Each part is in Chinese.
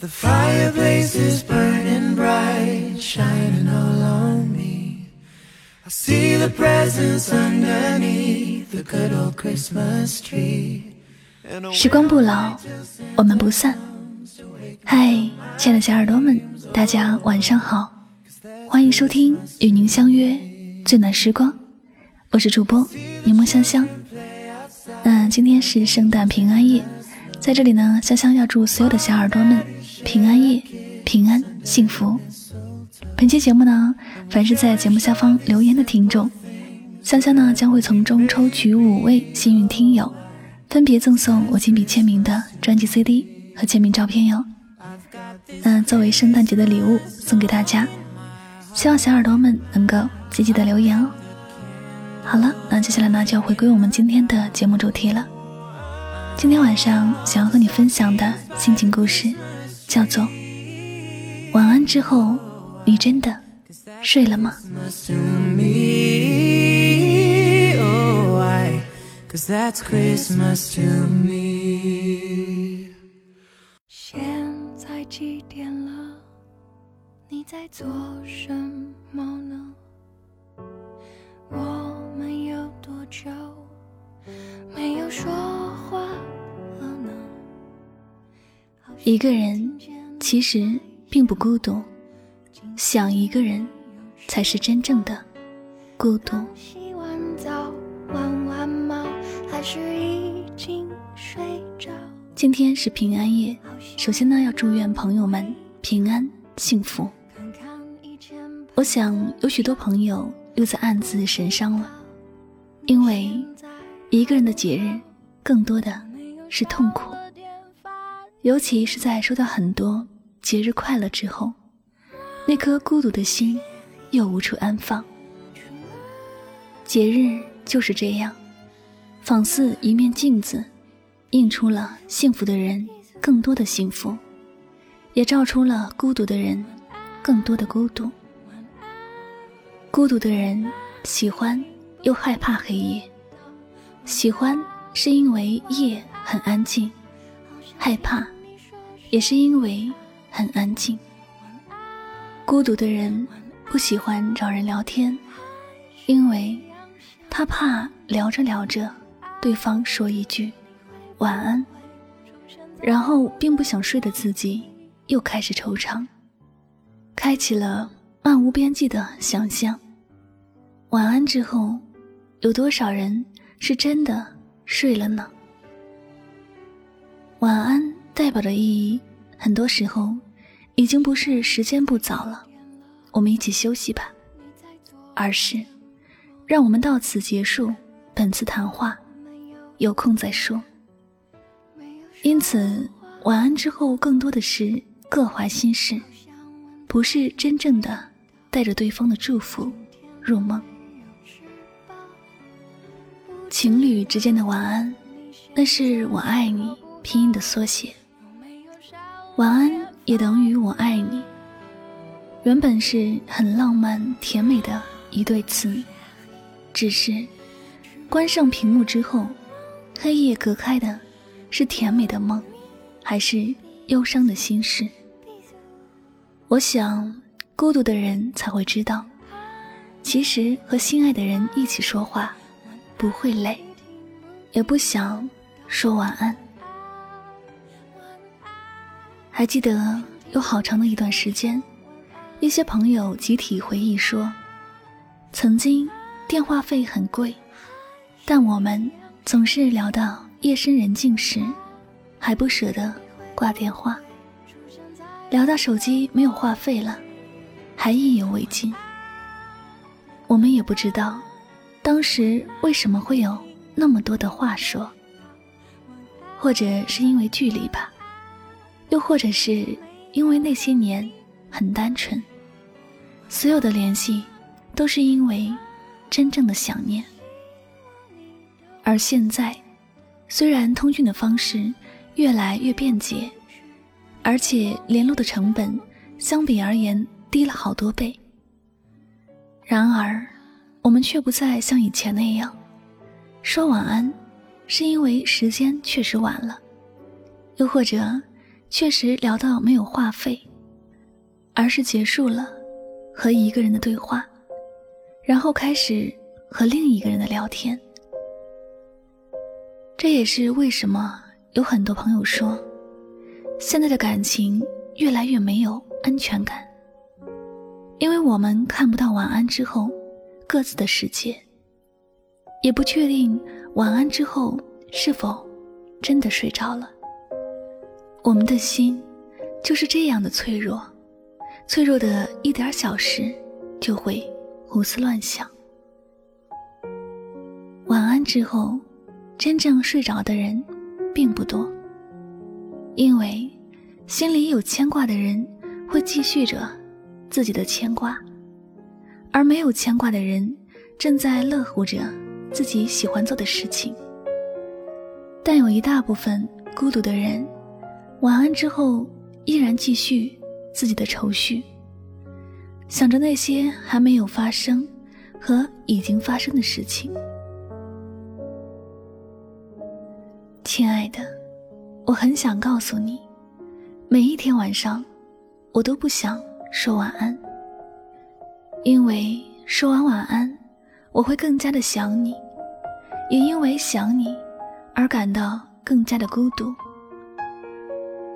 The fireplace is burning bright, shining all on me. I see the presents underneath the good old Christmas tree. 时光不老，我们不散。嗨，亲爱的小耳朵们，大家晚上好，欢迎收听与您相约最暖时光，我是主播柠檬香香。那今天是圣诞平安夜，在这里呢，香香要祝所有的小耳朵们。平安夜，平安幸福。本期节目呢，凡是在节目下方留言的听众，香香呢将会从中抽取五位幸运听友，分别赠送我亲笔签名的专辑 CD 和签名照片哟。那作为圣诞节的礼物送给大家，希望小耳朵们能够积极的留言哦。好了，那接下来呢就要回归我们今天的节目主题了。今天晚上想要和你分享的心情故事。叫做晚安之后，你真的睡了吗？现在几点了？你在做什么呢？我们有多久一个人。其实并不孤独，想一个人，才是真正的孤独。今天是平安夜，首先呢，要祝愿朋友们平安幸福。我想有许多朋友又在暗自神伤了，因为一个人的节日，更多的是痛苦。尤其是在收到很多节日快乐之后，那颗孤独的心又无处安放。节日就是这样，仿似一面镜子，映出了幸福的人更多的幸福，也照出了孤独的人更多的孤独。孤独的人喜欢又害怕黑夜，喜欢是因为夜很安静。害怕，也是因为很安静。孤独的人不喜欢找人聊天，因为他怕聊着聊着，对方说一句晚安，然后并不想睡的自己又开始惆怅，开启了漫无边际的想象。晚安之后，有多少人是真的睡了呢？晚安代表的意义，很多时候已经不是时间不早了，我们一起休息吧，而是让我们到此结束本次谈话，有空再说。因此，晚安之后更多的是各怀心事，不是真正的带着对方的祝福入梦。情侣之间的晚安，那是我爱你。拼音的缩写，晚安也等于我爱你。原本是很浪漫甜美的一对词，只是关上屏幕之后，黑夜隔开的是甜美的梦，还是忧伤的心事？我想，孤独的人才会知道，其实和心爱的人一起说话不会累，也不想说晚安。还记得有好长的一段时间，一些朋友集体回忆说，曾经电话费很贵，但我们总是聊到夜深人静时，还不舍得挂电话；聊到手机没有话费了，还意犹未尽。我们也不知道，当时为什么会有那么多的话说，或者是因为距离吧。又或者是因为那些年很单纯，所有的联系都是因为真正的想念。而现在，虽然通讯的方式越来越便捷，而且联络的成本相比而言低了好多倍，然而我们却不再像以前那样说晚安，是因为时间确实晚了，又或者。确实聊到没有话费，而是结束了和一个人的对话，然后开始和另一个人的聊天。这也是为什么有很多朋友说，现在的感情越来越没有安全感，因为我们看不到晚安之后各自的世界，也不确定晚安之后是否真的睡着了。我们的心就是这样的脆弱，脆弱的一点小事就会胡思乱想。晚安之后，真正睡着的人并不多，因为心里有牵挂的人会继续着自己的牵挂，而没有牵挂的人正在乐乎着自己喜欢做的事情。但有一大部分孤独的人。晚安之后，依然继续自己的愁绪，想着那些还没有发生和已经发生的事情。亲爱的，我很想告诉你，每一天晚上，我都不想说晚安，因为说完晚安，我会更加的想你，也因为想你而感到更加的孤独。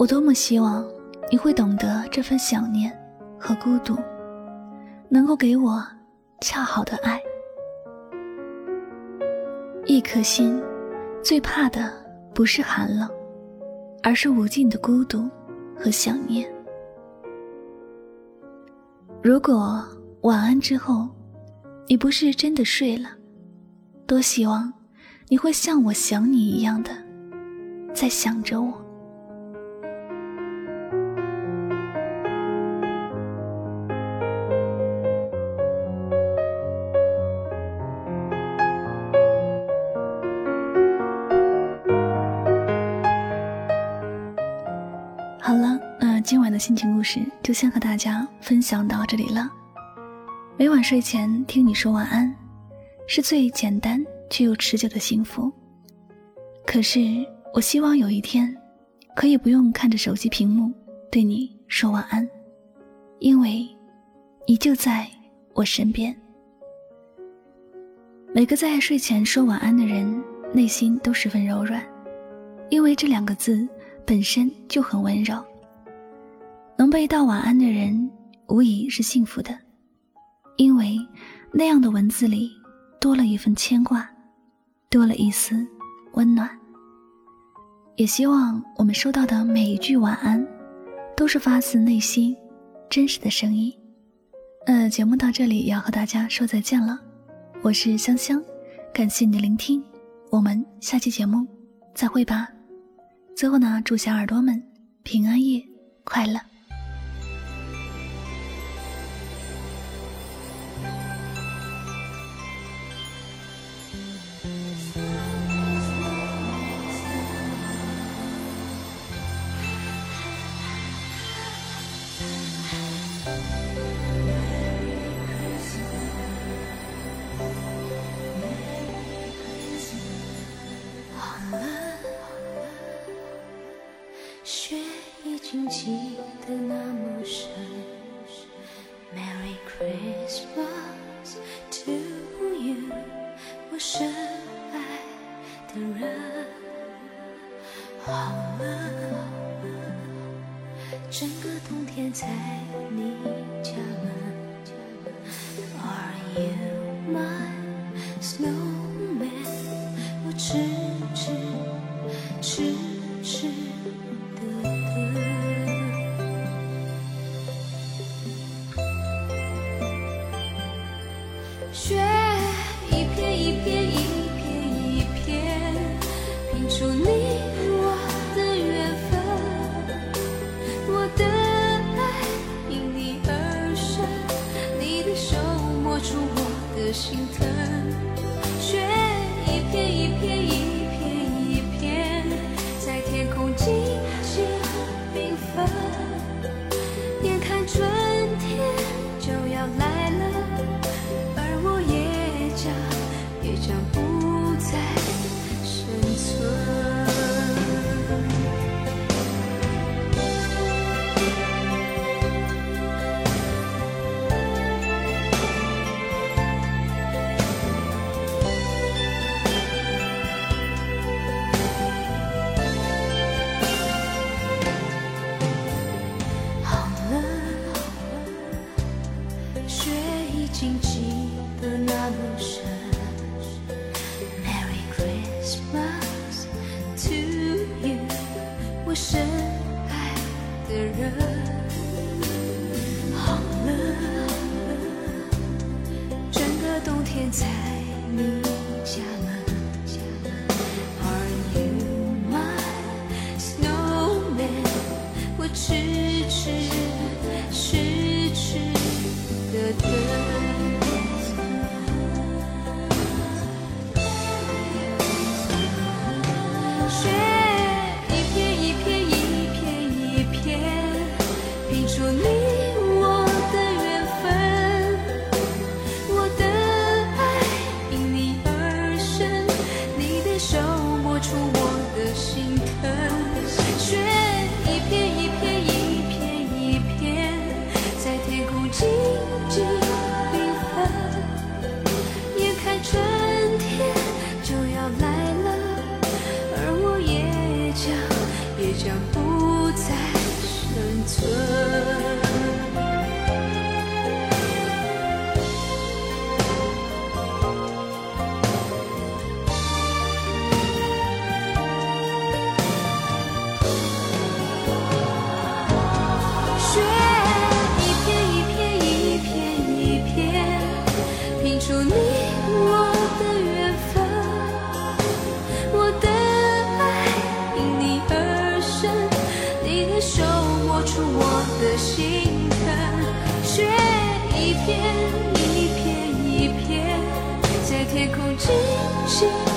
我多么希望你会懂得这份想念和孤独，能够给我恰好的爱。一颗心最怕的不是寒冷，而是无尽的孤独和想念。如果晚安之后，你不是真的睡了，多希望你会像我想你一样的在想着我。心情故事就先和大家分享到这里了。每晚睡前听你说晚安，是最简单却又持久的幸福。可是，我希望有一天，可以不用看着手机屏幕对你说晚安，因为，你就在我身边。每个在睡前说晚安的人，内心都十分柔软，因为这两个字本身就很温柔。能被道晚安的人，无疑是幸福的，因为那样的文字里多了一份牵挂，多了一丝温暖。也希望我们收到的每一句晚安，都是发自内心、真实的声音。呃，节目到这里也要和大家说再见了，我是香香，感谢你的聆听，我们下期节目再会吧。最后呢，祝小耳朵们平安夜快乐。深爱的人，好了整个冬天在你家门，Are you my snowman？我痴痴痴痴的等，雪心疼。的人好冷好冷整个冬天在静静 you